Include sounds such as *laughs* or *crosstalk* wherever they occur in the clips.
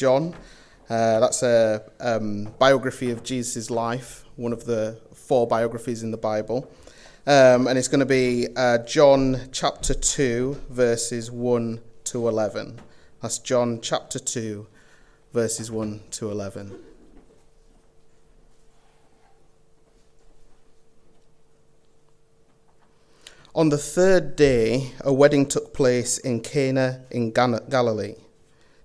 John. Uh, that's a um, biography of Jesus' life, one of the four biographies in the Bible. Um, and it's going to be uh, John chapter 2, verses 1 to 11. That's John chapter 2, verses 1 to 11. On the third day, a wedding took place in Cana in Galilee.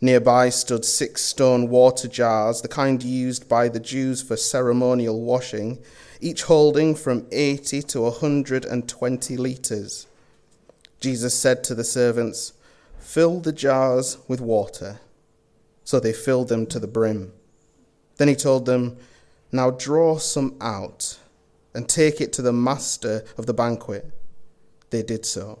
Nearby stood six stone water jars, the kind used by the Jews for ceremonial washing, each holding from 80 to a 120 litres. Jesus said to the servants, Fill the jars with water. So they filled them to the brim. Then he told them, Now draw some out and take it to the master of the banquet. They did so.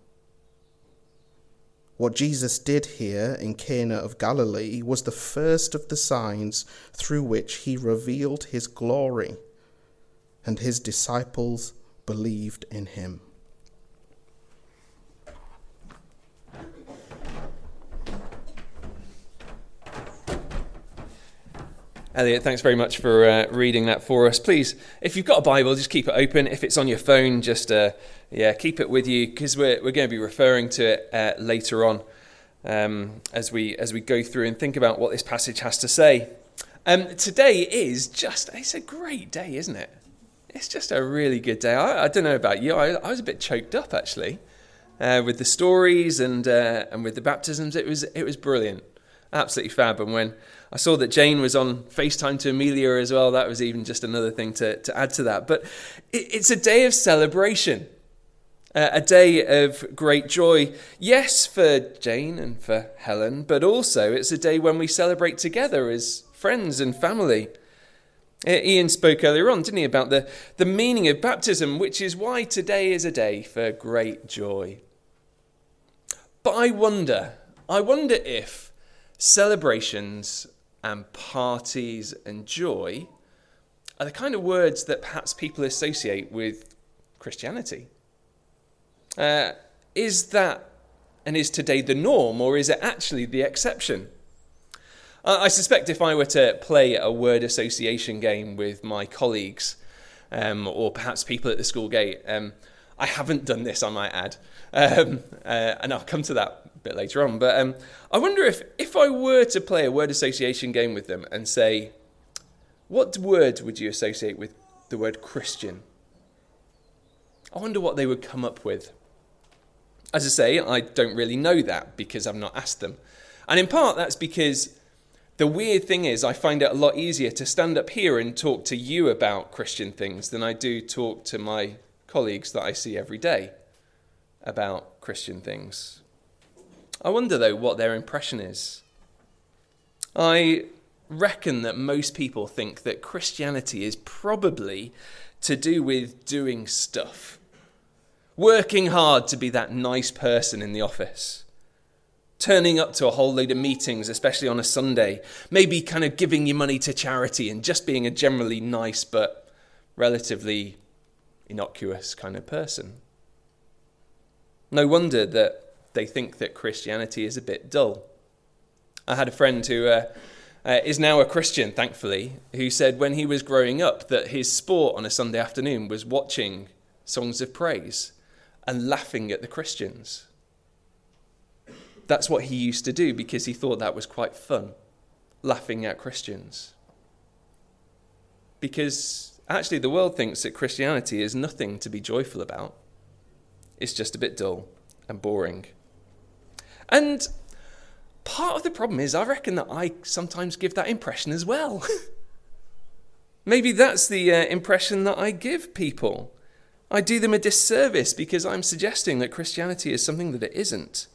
What Jesus did here in Cana of Galilee was the first of the signs through which he revealed his glory, and his disciples believed in him. Elliot, thanks very much for uh, reading that for us. Please, if you've got a Bible, just keep it open. If it's on your phone, just uh, yeah, keep it with you because we're we're going to be referring to it uh, later on um, as we as we go through and think about what this passage has to say. Um, today is just it's a great day, isn't it? It's just a really good day. I, I don't know about you, I, I, was a bit choked up actually uh, with the stories and uh, and with the baptisms. It was it was brilliant, absolutely fab. And when I saw that Jane was on FaceTime to Amelia as well. That was even just another thing to, to add to that. But it, it's a day of celebration, uh, a day of great joy. Yes, for Jane and for Helen, but also it's a day when we celebrate together as friends and family. Uh, Ian spoke earlier on, didn't he, about the, the meaning of baptism, which is why today is a day for great joy. But I wonder, I wonder if celebrations and parties and joy are the kind of words that perhaps people associate with Christianity. Uh, is that and is today the norm, or is it actually the exception? I suspect if I were to play a word association game with my colleagues, um, or perhaps people at the school gate, um, I haven't done this, I might add, um, uh, and I'll come to that a bit later on. But um, I wonder if, if I were to play a word association game with them and say, what word would you associate with the word Christian? I wonder what they would come up with. As I say, I don't really know that because I've not asked them. And in part, that's because the weird thing is, I find it a lot easier to stand up here and talk to you about Christian things than I do talk to my colleagues that I see every day about Christian things. I wonder, though, what their impression is. I reckon that most people think that Christianity is probably to do with doing stuff, working hard to be that nice person in the office, turning up to a whole load of meetings, especially on a Sunday, maybe kind of giving your money to charity and just being a generally nice but relatively innocuous kind of person. No wonder that they think that Christianity is a bit dull. I had a friend who uh, uh, is now a Christian, thankfully, who said when he was growing up that his sport on a Sunday afternoon was watching songs of praise and laughing at the Christians. That's what he used to do because he thought that was quite fun, laughing at Christians. Because actually, the world thinks that Christianity is nothing to be joyful about. it's just a bit dull and boring. And part of the problem is, I reckon that I sometimes give that impression as well. *laughs* Maybe that's the uh, impression that I give people. I do them a disservice because I'm suggesting that Christianity is something that it isn't.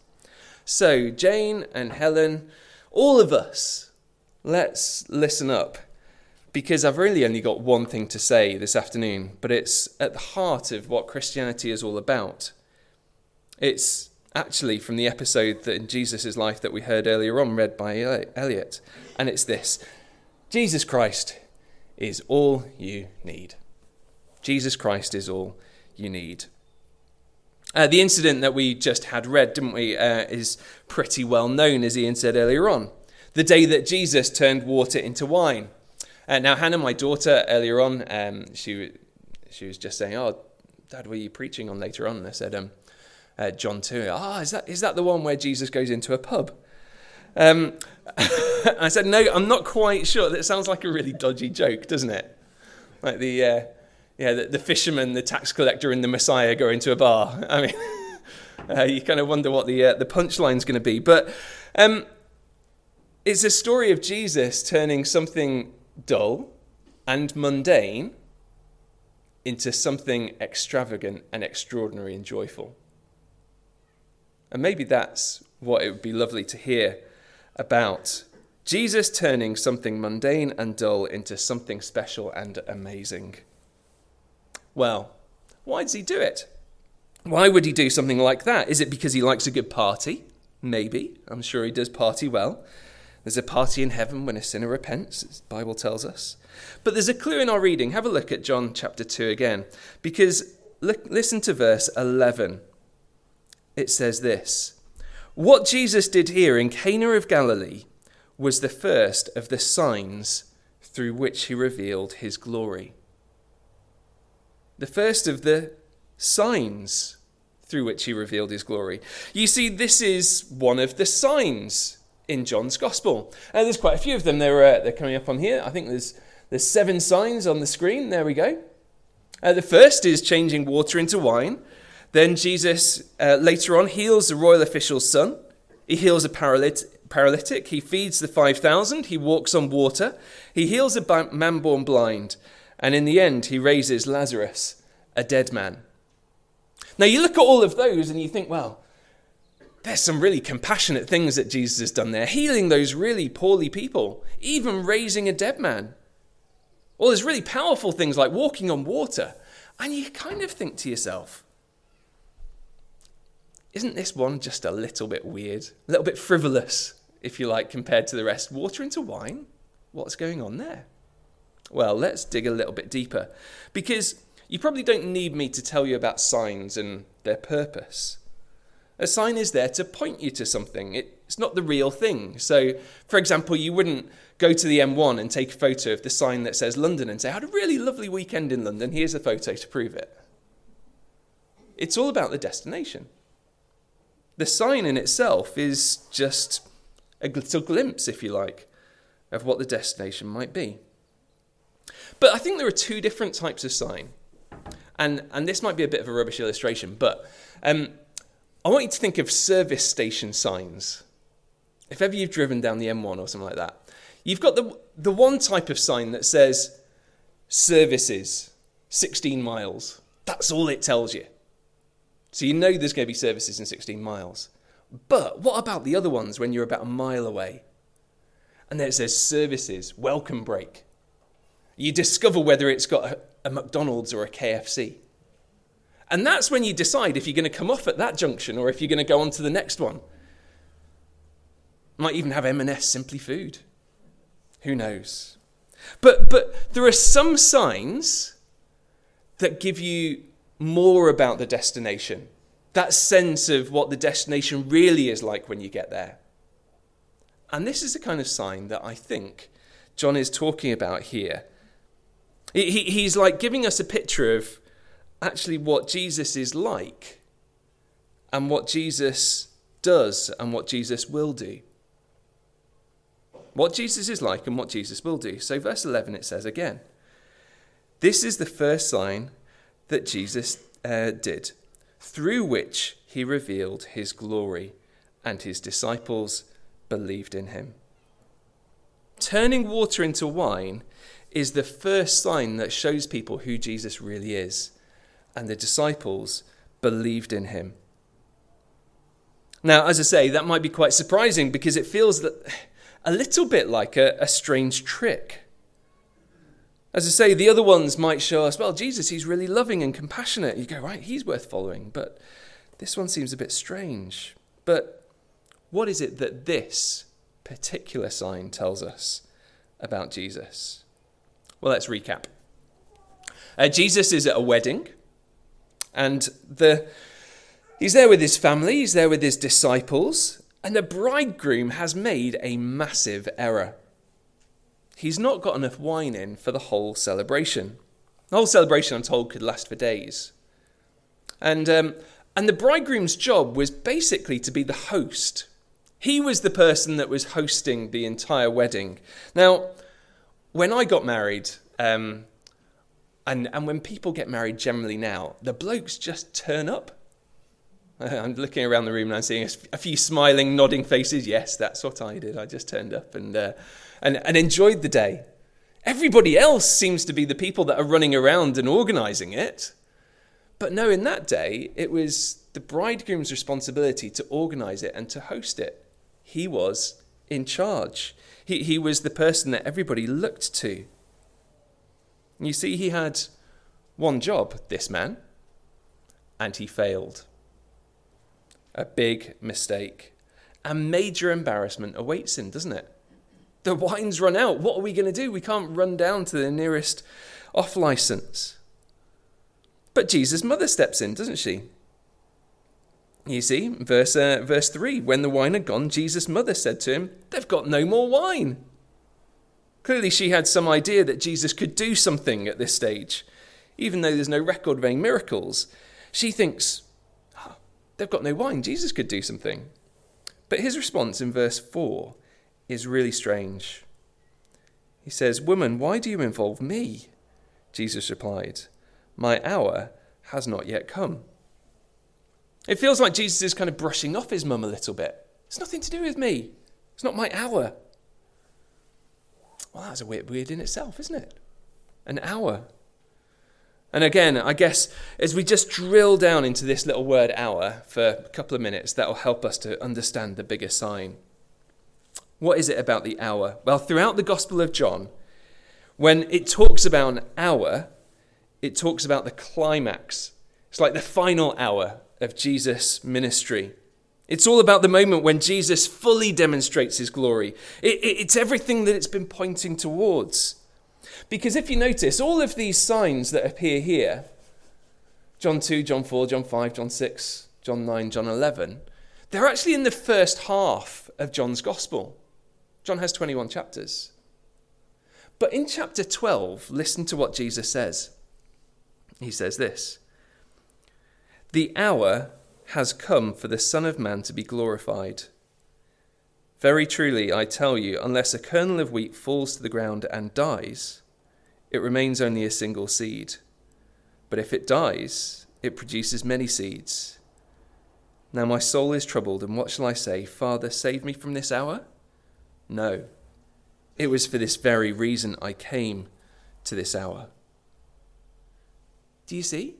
So, Jane and Helen, all of us, let's listen up because I've really only got one thing to say this afternoon, but it's at the heart of what Christianity is all about. It's actually from the episode that in Jesus' life that we heard earlier on, read by Elliot, and it's this Jesus Christ is all you need. Jesus Christ is all you need. Uh, the incident that we just had read, didn't we, uh, is pretty well known, as Ian said earlier on. The day that Jesus turned water into wine. Uh, now, Hannah, my daughter, earlier on, um, she, she was just saying, Oh, Dad, were you preaching on later on? And I said, um, uh, John 2. Ah, oh, is that, is that the one where Jesus goes into a pub? Um, *laughs* I said, no, I'm not quite sure. That sounds like a really dodgy joke, doesn't it? Like the, uh, yeah, the, the, fisherman, the tax collector, and the Messiah go into a bar. *laughs* I mean, *laughs* uh, you kind of wonder what the, uh, the punchline's going to be. But um, it's a story of Jesus turning something dull and mundane into something extravagant and extraordinary and joyful. And maybe that's what it would be lovely to hear about Jesus turning something mundane and dull into something special and amazing. Well, why does he do it? Why would he do something like that? Is it because he likes a good party? Maybe. I'm sure he does party well. There's a party in heaven when a sinner repents, as the Bible tells us. But there's a clue in our reading. Have a look at John chapter 2 again, because look, listen to verse 11. It says this what Jesus did here in Cana of Galilee was the first of the signs through which he revealed his glory. The first of the signs through which he revealed his glory. You see, this is one of the signs in John's Gospel. And uh, there's quite a few of them. They're, uh, they're coming up on here. I think there's, there's seven signs on the screen. There we go. Uh, the first is changing water into wine. Then Jesus uh, later on heals the royal official's son. He heals a paralytic. He feeds the 5,000. He walks on water. He heals a man born blind. And in the end, he raises Lazarus, a dead man. Now, you look at all of those and you think, well, there's some really compassionate things that Jesus has done there, healing those really poorly people, even raising a dead man. Well, there's really powerful things like walking on water. And you kind of think to yourself, isn't this one just a little bit weird? A little bit frivolous, if you like, compared to the rest? Water into wine? What's going on there? Well, let's dig a little bit deeper. Because you probably don't need me to tell you about signs and their purpose. A sign is there to point you to something, it's not the real thing. So, for example, you wouldn't go to the M1 and take a photo of the sign that says London and say, I had a really lovely weekend in London, here's a photo to prove it. It's all about the destination. The sign in itself is just a little glimpse, if you like, of what the destination might be. But I think there are two different types of sign. And, and this might be a bit of a rubbish illustration, but um, I want you to think of service station signs. If ever you've driven down the M1 or something like that, you've got the, the one type of sign that says services, 16 miles. That's all it tells you. So you know there's going to be services in 16 miles. But what about the other ones when you're about a mile away? And then it says services, welcome break. You discover whether it's got a, a McDonald's or a KFC. And that's when you decide if you're going to come off at that junction or if you're going to go on to the next one. Might even have M&S Simply Food. Who knows? But, but there are some signs that give you more about the destination, that sense of what the destination really is like when you get there. And this is the kind of sign that I think John is talking about here. He, he's like giving us a picture of actually what Jesus is like and what Jesus does and what Jesus will do. What Jesus is like and what Jesus will do. So, verse 11 it says again, This is the first sign that Jesus uh, did through which he revealed his glory, and his disciples believed in him. Turning water into wine is the first sign that shows people who Jesus really is, and the disciples believed in him. Now, as I say, that might be quite surprising because it feels a little bit like a, a strange trick. As I say, the other ones might show us, well, Jesus, he's really loving and compassionate. You go, right, he's worth following. But this one seems a bit strange. But what is it that this particular sign tells us about Jesus? Well, let's recap. Uh, Jesus is at a wedding, and the, he's there with his family, he's there with his disciples, and the bridegroom has made a massive error. He's not got enough wine in for the whole celebration. The whole celebration, I'm told, could last for days. And, um, and the bridegroom's job was basically to be the host. He was the person that was hosting the entire wedding. Now, when I got married, um, and, and when people get married generally now, the blokes just turn up. *laughs* I'm looking around the room and I'm seeing a few smiling, nodding faces. Yes, that's what I did. I just turned up and, uh, and, and enjoyed the day. Everybody else seems to be the people that are running around and organizing it. But no, in that day, it was the bridegroom's responsibility to organize it and to host it. He was in charge. He, he was the person that everybody looked to. You see, he had one job, this man, and he failed. A big mistake. A major embarrassment awaits him, doesn't it? The wine's run out. What are we going to do? We can't run down to the nearest off license. But Jesus' mother steps in, doesn't she? You see, verse, uh, verse 3 When the wine had gone, Jesus' mother said to him, They've got no more wine. Clearly, she had some idea that Jesus could do something at this stage, even though there's no record of any miracles. She thinks, oh, They've got no wine. Jesus could do something. But his response in verse 4 is really strange. He says, Woman, why do you involve me? Jesus replied, My hour has not yet come. It feels like Jesus is kind of brushing off his mum a little bit. It's nothing to do with me. It's not my hour. Well, that's a bit weird in itself, isn't it? An hour. And again, I guess as we just drill down into this little word hour for a couple of minutes, that will help us to understand the bigger sign. What is it about the hour? Well, throughout the Gospel of John, when it talks about an hour, it talks about the climax. It's like the final hour of Jesus' ministry. It's all about the moment when Jesus fully demonstrates his glory. It, it, it's everything that it's been pointing towards. Because if you notice, all of these signs that appear here John 2, John 4, John 5, John 6, John 9, John 11 they're actually in the first half of John's gospel. John has 21 chapters. But in chapter 12, listen to what Jesus says. He says this The hour has come for the Son of Man to be glorified. Very truly, I tell you, unless a kernel of wheat falls to the ground and dies, it remains only a single seed. But if it dies, it produces many seeds. Now my soul is troubled, and what shall I say? Father, save me from this hour? No. It was for this very reason I came to this hour. Do you see?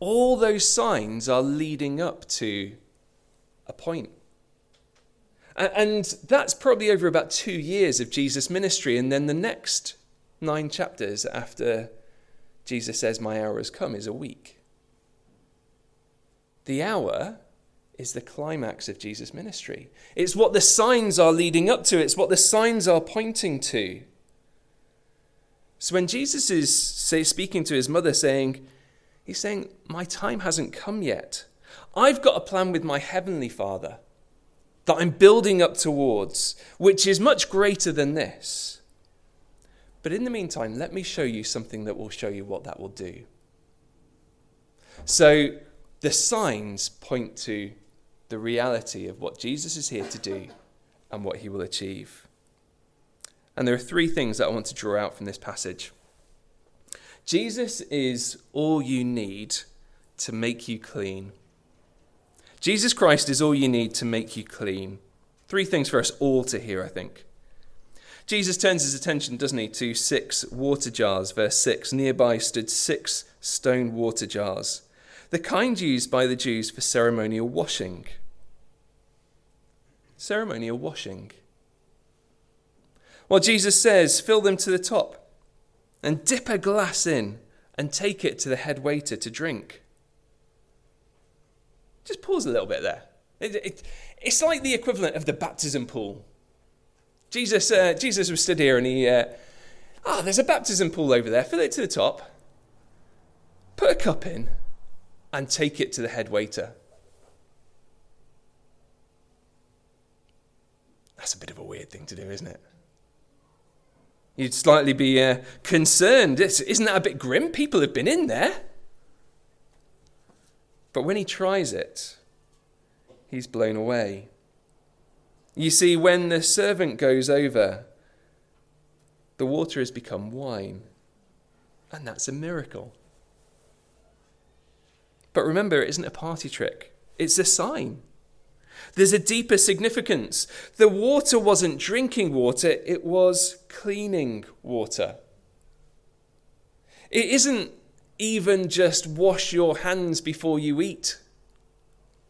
All those signs are leading up to a point. And that's probably over about two years of Jesus' ministry. And then the next nine chapters after Jesus says, My hour has come, is a week. The hour is the climax of Jesus' ministry. It's what the signs are leading up to, it's what the signs are pointing to. So when Jesus is say, speaking to his mother, saying, He's saying, My time hasn't come yet. I've got a plan with my heavenly Father that I'm building up towards, which is much greater than this. But in the meantime, let me show you something that will show you what that will do. So the signs point to the reality of what Jesus is here to do and what he will achieve. And there are three things that I want to draw out from this passage. Jesus is all you need to make you clean Jesus Christ is all you need to make you clean. Three things for us all to hear, I think. Jesus turns his attention, doesn't he, to six water jars. Verse 6 Nearby stood six stone water jars, the kind used by the Jews for ceremonial washing. Ceremonial washing. Well, Jesus says, fill them to the top and dip a glass in and take it to the head waiter to drink. Just pause a little bit there. It, it, it's like the equivalent of the baptism pool. Jesus, uh, Jesus was stood here and he, uh, ah, uh, oh, there's a baptism pool over there. Fill it to the top, put a cup in, and take it to the head waiter. That's a bit of a weird thing to do, isn't it? You'd slightly be uh, concerned. Isn't that a bit grim? People have been in there. But when he tries it, he's blown away. You see, when the servant goes over, the water has become wine. And that's a miracle. But remember, it isn't a party trick, it's a sign. There's a deeper significance. The water wasn't drinking water, it was cleaning water. It isn't even just wash your hands before you eat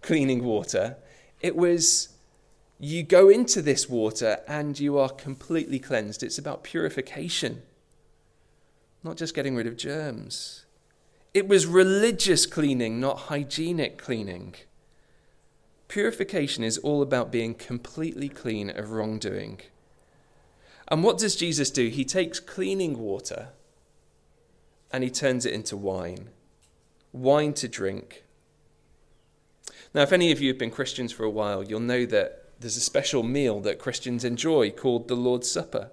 cleaning water. It was you go into this water and you are completely cleansed. It's about purification, not just getting rid of germs. It was religious cleaning, not hygienic cleaning. Purification is all about being completely clean of wrongdoing. And what does Jesus do? He takes cleaning water and he turns it into wine, wine to drink. Now, if any of you have been Christians for a while, you'll know that there's a special meal that Christians enjoy called the Lord's Supper.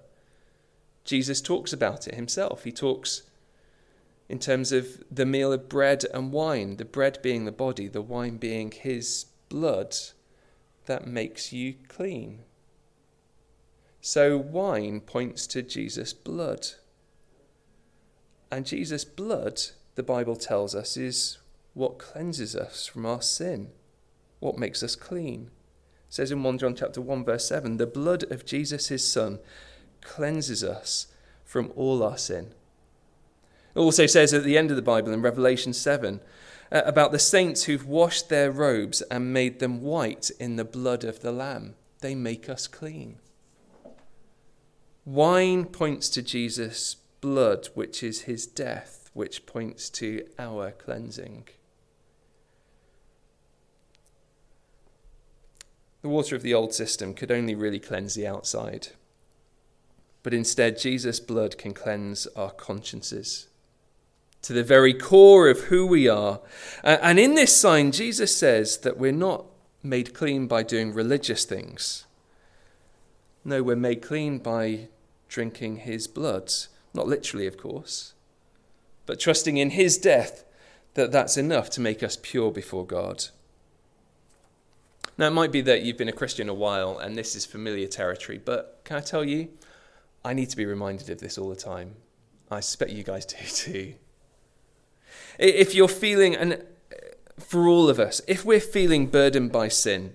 Jesus talks about it himself. He talks in terms of the meal of bread and wine, the bread being the body, the wine being his blood that makes you clean. So, wine points to Jesus' blood. And Jesus' blood, the Bible tells us, is what cleanses us from our sin, what makes us clean. It says in 1 John chapter 1 verse 7, the blood of Jesus his son cleanses us from all our sin. It also says at the end of the Bible in Revelation 7 uh, Uh, about the saints who've washed their robes and made them white in the blood of the Lamb. They make us clean. Wine points to Jesus' blood, which is his death, which points to our cleansing. The water of the old system could only really cleanse the outside. But instead, Jesus' blood can cleanse our consciences to the very core of who we are. And in this sign, Jesus says that we're not made clean by doing religious things. No, we're made clean by drinking his blood. Not literally, of course, but trusting in his death that that's enough to make us pure before God. Now, it might be that you've been a Christian a while and this is familiar territory, but can I tell you, I need to be reminded of this all the time. I suspect you guys *laughs* do too. If you're feeling, and for all of us, if we're feeling burdened by sin,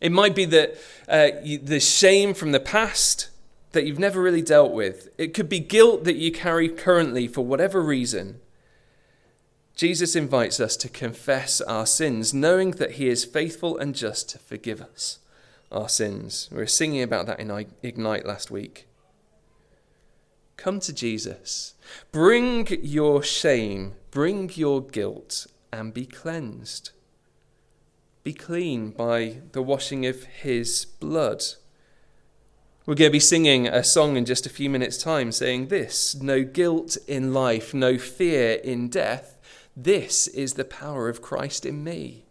it might be that uh, the shame from the past that you've never really dealt with. It could be guilt that you carry currently for whatever reason. Jesus invites us to confess our sins, knowing that He is faithful and just to forgive us our sins. We were singing about that in Ignite last week. Come to Jesus. Bring your shame, bring your guilt, and be cleansed. Be clean by the washing of his blood. We're going to be singing a song in just a few minutes' time saying this No guilt in life, no fear in death. This is the power of Christ in me.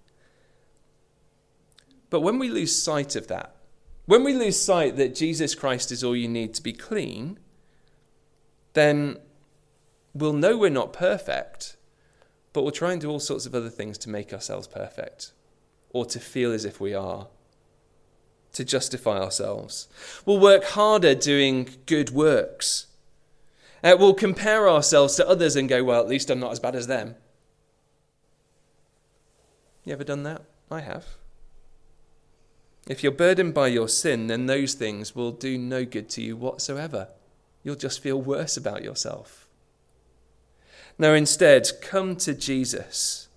But when we lose sight of that, when we lose sight that Jesus Christ is all you need to be clean, then we'll know we're not perfect, but we'll try and do all sorts of other things to make ourselves perfect or to feel as if we are, to justify ourselves. We'll work harder doing good works. Uh, we'll compare ourselves to others and go, well, at least I'm not as bad as them. You ever done that? I have. If you're burdened by your sin, then those things will do no good to you whatsoever. You'll just feel worse about yourself. Now, instead, come to Jesus.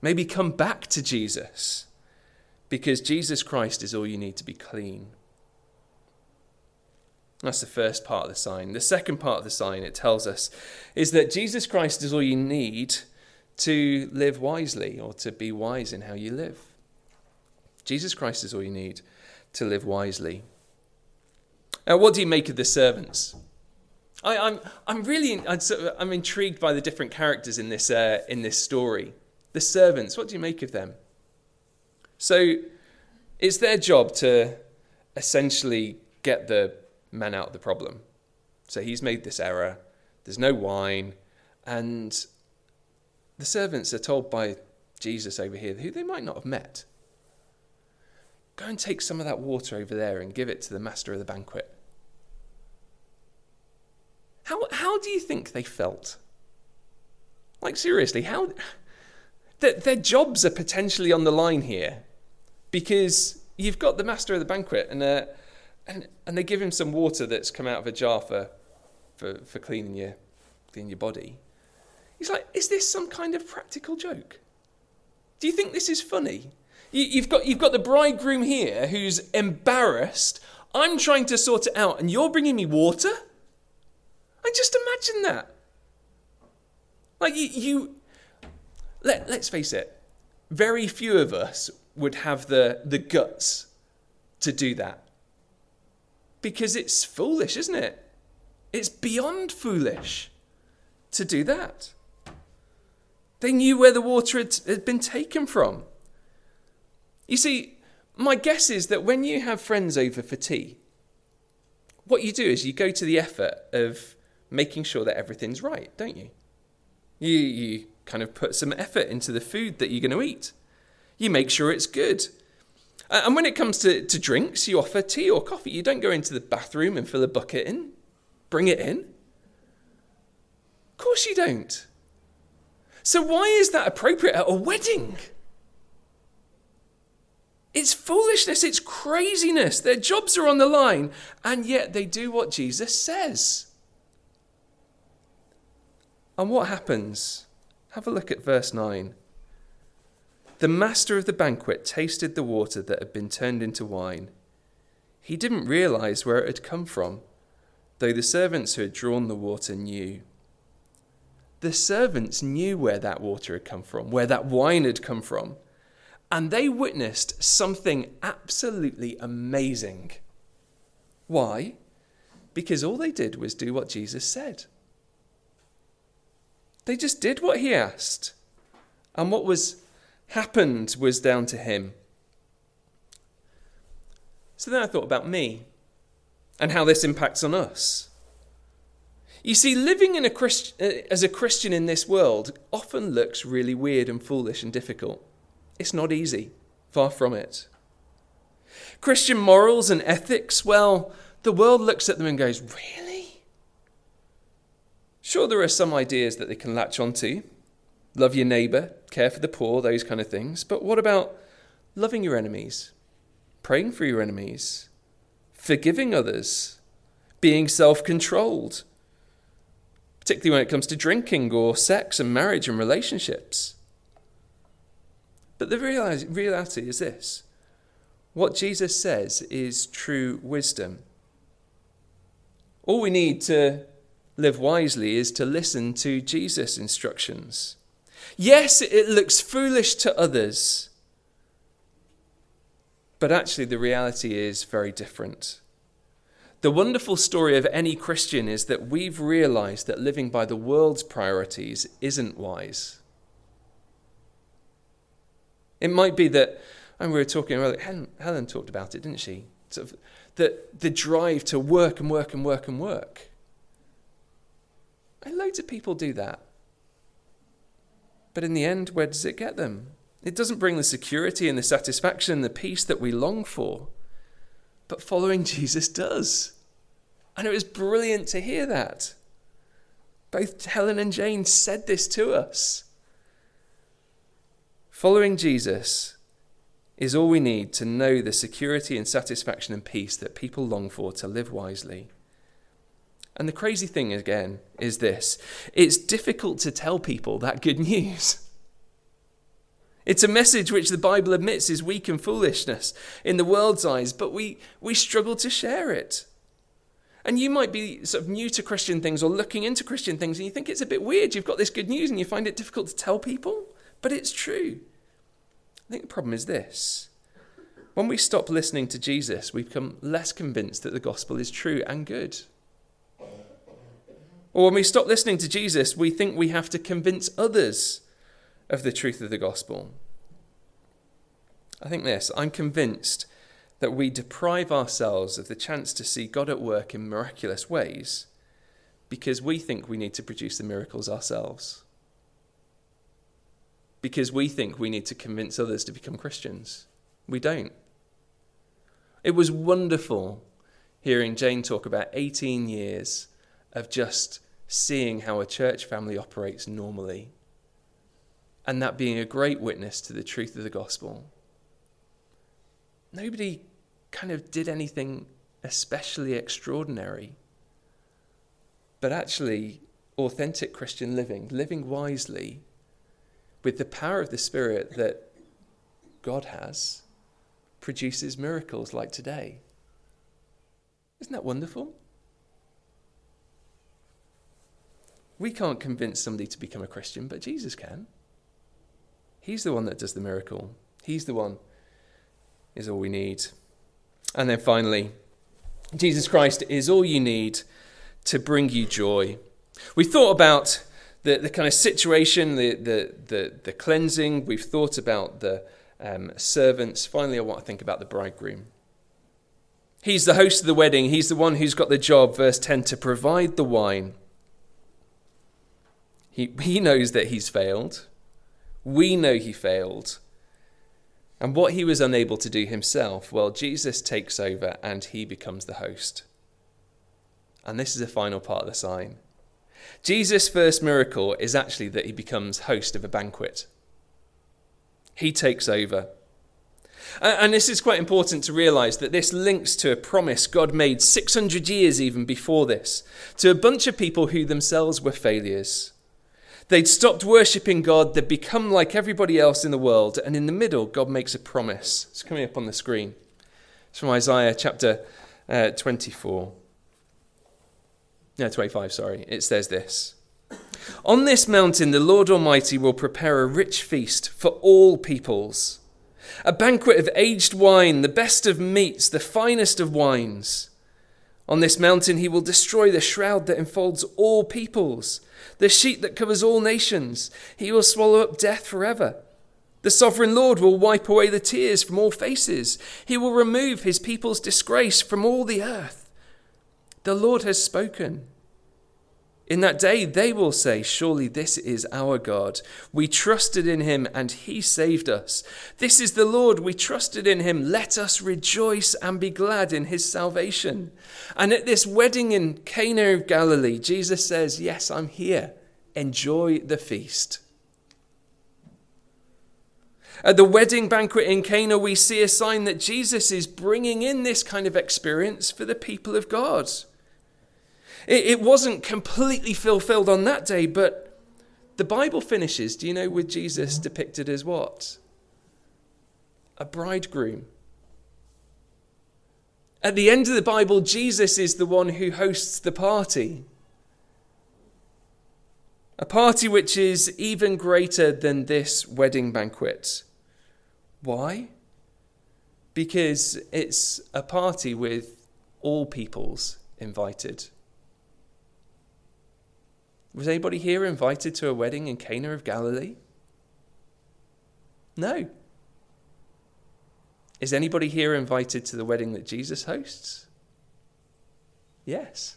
Maybe come back to Jesus because Jesus Christ is all you need to be clean. That's the first part of the sign. The second part of the sign, it tells us, is that Jesus Christ is all you need to live wisely or to be wise in how you live. Jesus Christ is all you need to live wisely. Now, what do you make of the servants? I, am I'm, I'm really I'm intrigued by the different characters in this, uh, in this story. The servants, what do you make of them? So it's their job to essentially get the man out of the problem. So he's made this error, there's no wine, and the servants are told by Jesus over here, who they might not have met, go and take some of that water over there and give it to the master of the banquet. How, how do you think they felt? Like, seriously, how. Their, their jobs are potentially on the line here because you've got the master of the banquet and, uh, and, and they give him some water that's come out of a jar for, for, for cleaning, your, cleaning your body. He's like, is this some kind of practical joke? Do you think this is funny? You, you've, got, you've got the bridegroom here who's embarrassed. I'm trying to sort it out, and you're bringing me water? I just imagine that. Like, you, you let, let's face it, very few of us would have the, the guts to do that. Because it's foolish, isn't it? It's beyond foolish to do that. They knew where the water had, had been taken from. You see, my guess is that when you have friends over for tea, what you do is you go to the effort of making sure that everything's right, don't you? You, you kind of put some effort into the food that you're going to eat. You make sure it's good. And when it comes to, to drinks, you offer tea or coffee. You don't go into the bathroom and fill a bucket in, bring it in. Of course you don't. So, why is that appropriate at a wedding? It's foolishness, it's craziness. Their jobs are on the line, and yet they do what Jesus says. And what happens? Have a look at verse 9. The master of the banquet tasted the water that had been turned into wine. He didn't realize where it had come from, though the servants who had drawn the water knew. The servants knew where that water had come from, where that wine had come from, and they witnessed something absolutely amazing. Why? Because all they did was do what Jesus said. They just did what he asked. And what was happened was down to him. So then I thought about me and how this impacts on us. You see, living in a Christ- uh, as a Christian in this world often looks really weird and foolish and difficult. It's not easy, far from it. Christian morals and ethics, well, the world looks at them and goes, Really? Sure, there are some ideas that they can latch onto love your neighbour, care for the poor, those kind of things. But what about loving your enemies, praying for your enemies, forgiving others, being self controlled, particularly when it comes to drinking or sex and marriage and relationships? But the reality is this what Jesus says is true wisdom. All we need to live wisely is to listen to Jesus' instructions. Yes, it looks foolish to others, but actually the reality is very different. The wonderful story of any Christian is that we've realized that living by the world's priorities isn't wise. It might be that, and we were talking earlier, Helen, Helen talked about it, didn't she? Sort of, that the drive to work and work and work and work and loads of people do that. But in the end, where does it get them? It doesn't bring the security and the satisfaction and the peace that we long for. But following *laughs* Jesus does. And it was brilliant to hear that. Both Helen and Jane said this to us. Following Jesus is all we need to know the security and satisfaction and peace that people long for to live wisely. And the crazy thing again is this it's difficult to tell people that good *laughs* news. It's a message which the Bible admits is weak and foolishness in the world's eyes, but we, we struggle to share it. And you might be sort of new to Christian things or looking into Christian things and you think it's a bit weird. You've got this good news and you find it difficult to tell people, but it's true. I think the problem is this. When we stop listening to Jesus, we become less convinced that the gospel is true and good. Or when we stop listening to Jesus, we think we have to convince others of the truth of the gospel. I think this I'm convinced that we deprive ourselves of the chance to see God at work in miraculous ways because we think we need to produce the miracles ourselves. Because we think we need to convince others to become Christians. We don't. It was wonderful hearing Jane talk about 18 years of just seeing how a church family operates normally and that being a great witness to the truth of the gospel. Nobody kind of did anything especially extraordinary. But actually, authentic Christian living, living wisely, with the power of the Spirit that God has, produces miracles like today. Isn't that wonderful? We can't convince somebody to become a Christian, but Jesus can. He's the one that does the miracle. He's the one is all we need. And then finally, Jesus Christ is all you need to bring you joy. We thought about the, the kind of situation, the, the, the, the cleansing. We've thought about the um, servants. Finally, I want to think about the bridegroom. He's the host of the wedding. He's the one who's got the job, verse 10, to provide the wine. He, he knows that he's failed. We know he failed. And what he was unable to do himself, well, Jesus takes over and he becomes the host. And this is the final part of the sign. Jesus' first miracle is actually that he becomes host of a banquet. He takes over. And this is quite important to realize that this links to a promise God made 600 years even before this to a bunch of people who themselves were failures. They'd stopped worshipping God, they'd become like everybody else in the world, and in the middle, God makes a promise. It's coming up on the screen. It's from Isaiah chapter uh, 24. No, 25, sorry. It says this On this mountain, the Lord Almighty will prepare a rich feast for all peoples, a banquet of aged wine, the best of meats, the finest of wines. On this mountain, he will destroy the shroud that enfolds all peoples the sheet that covers all nations. He will swallow up death forever. The sovereign Lord will wipe away the tears from all faces. He will remove his people's disgrace from all the earth. The Lord has spoken. In that day, they will say, Surely this is our God. We trusted in him and he saved us. This is the Lord. We trusted in him. Let us rejoice and be glad in his salvation. And at this wedding in Cana of Galilee, Jesus says, Yes, I'm here. Enjoy the feast. At the wedding banquet in Cana, we see a sign that Jesus is bringing in this kind of experience for the people of God. It, it wasn't completely fulfilled on that day, but the Bible finishes, do you know, with Jesus depicted as what? A bridegroom. At the end of the Bible, Jesus is the one who hosts the party. A party which is even greater than this wedding banquet. Why? Because it's a party with all peoples invited. Was anybody here invited to a wedding in Cana of Galilee? No. Is anybody here invited to the wedding that Jesus hosts? Yes.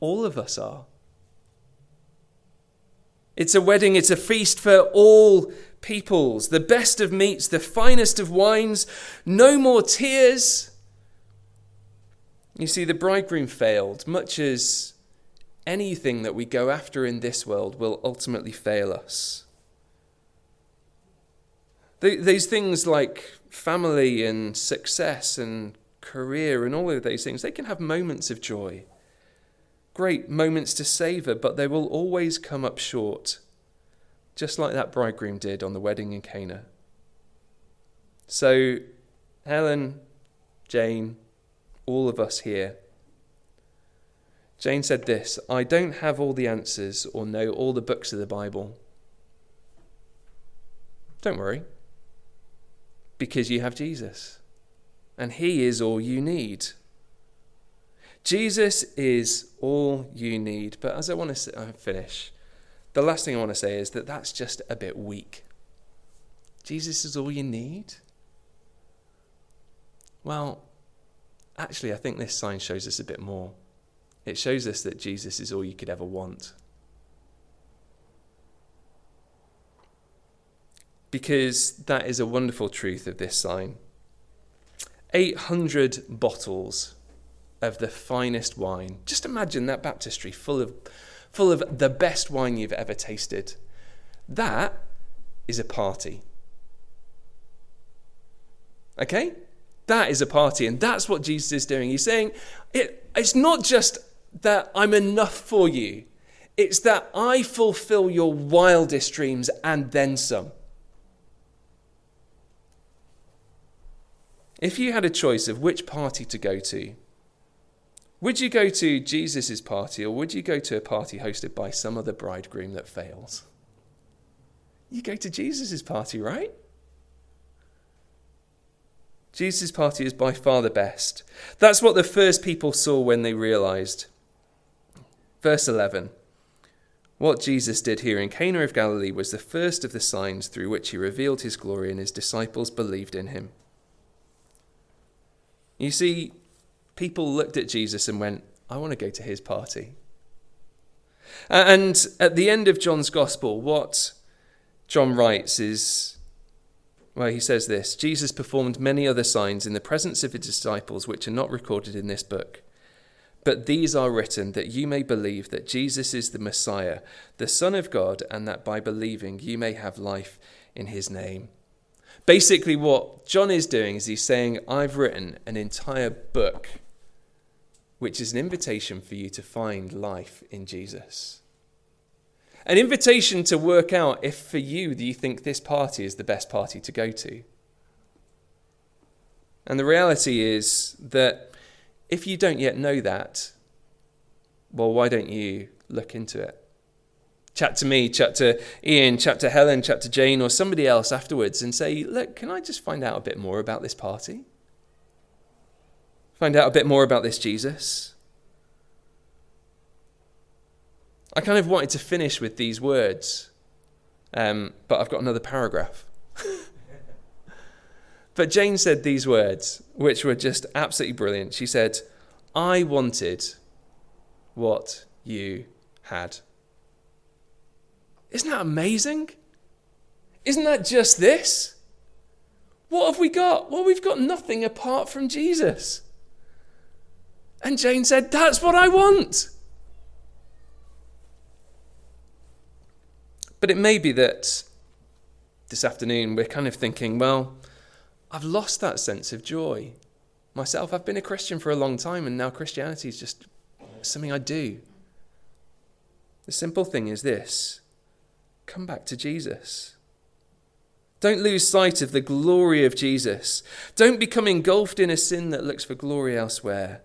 All of us are. It's a wedding, it's a feast for all peoples. The best of meats, the finest of wines, no more tears. You see, the bridegroom failed, much as anything that we go after in this world will ultimately fail us. These things like family and success and career and all of those things, they can have moments of joy, great moments to savour, but they will always come up short, just like that bridegroom did on the wedding in Cana. So, Helen, Jane, all of us here, Jane said this I don't have all the answers or know all the books of the Bible. Don't worry, because you have Jesus, and He is all you need. Jesus is all you need. But as I want to uh, finish, the last thing I want to say is that that's just a bit weak. Jesus is all you need? Well, actually, I think this sign shows us a bit more. It shows us that Jesus is all you could ever want. Because that is a wonderful truth of this sign. 800 bottles of the finest wine. Just imagine that baptistry full of, full of the best wine you've ever tasted. That is a party. Okay? That is a party, and that's what Jesus is doing. He's saying it, it's not just that I'm enough for you, it's that I fulfill your wildest dreams and then some. If you had a choice of which party to go to, would you go to Jesus' party or would you go to a party hosted by some other bridegroom that fails? You go to Jesus' party, right? Jesus' party is by far the best. That's what the first people saw when they realized. Verse 11 What Jesus did here in Cana of Galilee was the first of the signs through which he revealed his glory, and his disciples believed in him. You see, people looked at Jesus and went, I want to go to his party. And at the end of John's gospel, what John writes is, well, he says this Jesus performed many other signs in the presence of his disciples, which are not recorded in this book. But these are written that you may believe that Jesus is the Messiah, the Son of God, and that by believing you may have life in his name. Basically, what John is doing is he's saying, I've written an entire book which is an invitation for you to find life in Jesus. An invitation to work out if for you do you think this party is the best party to go to. And the reality is that if you don't yet know that, well, why don't you look into it? Chat to me, chat to Ian, chat to Helen, chat to Jane, or somebody else afterwards and say, Look, can I just find out a bit more about this party? Find out a bit more about this Jesus. I kind of wanted to finish with these words, um, but I've got another paragraph. *laughs* but Jane said these words, which were just absolutely brilliant. She said, I wanted what you had. Isn't that amazing? Isn't that just this? What have we got? Well, we've got nothing apart from Jesus. And Jane said, That's what I want. But it may be that this afternoon we're kind of thinking, well, I've lost that sense of joy. Myself, I've been a Christian for a long time, and now Christianity is just something I do. The simple thing is this come back to Jesus. Don't lose sight of the glory of Jesus. Don't become engulfed in a sin that looks for glory elsewhere.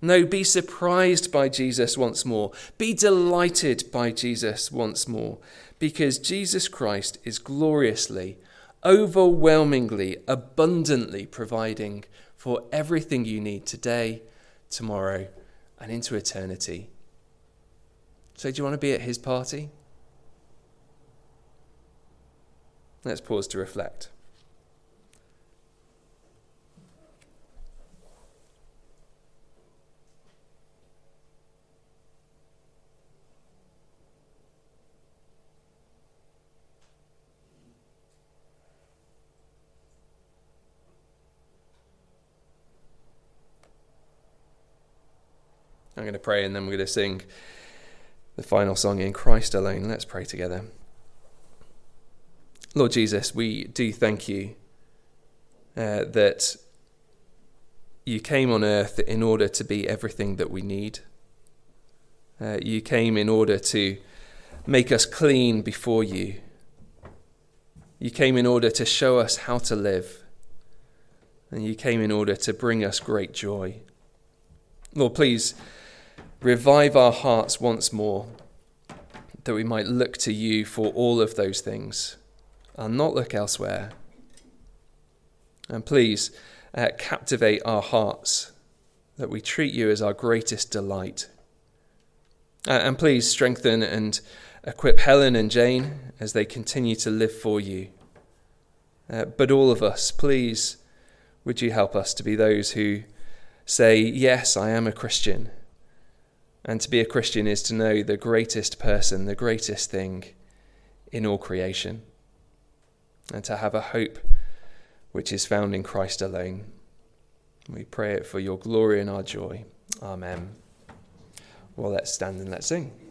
No, be surprised by Jesus once more. Be delighted by Jesus once more, because Jesus Christ is gloriously, overwhelmingly, abundantly providing for everything you need today, tomorrow, and into eternity. So, do you want to be at his party? Let's pause to reflect. I'm going to pray and then we're going to sing the final song in Christ alone. Let's pray together. Lord Jesus, we do thank you uh, that you came on earth in order to be everything that we need. Uh, you came in order to make us clean before you. You came in order to show us how to live. And you came in order to bring us great joy. Lord, please revive our hearts once more that we might look to you for all of those things and not look elsewhere. And please uh, captivate our hearts that we treat you as our greatest delight. Uh, and please strengthen and equip Helen and Jane as they continue to live for you. Uh, but all of us, please, would you help us to be those who say, Yes, I am a Christian. And to be a Christian is to know the greatest person, the greatest thing in all creation and to have a hope which is found in Christ alone. We pray it for your glory and our joy. Amen. Well, let's stand and let's sing.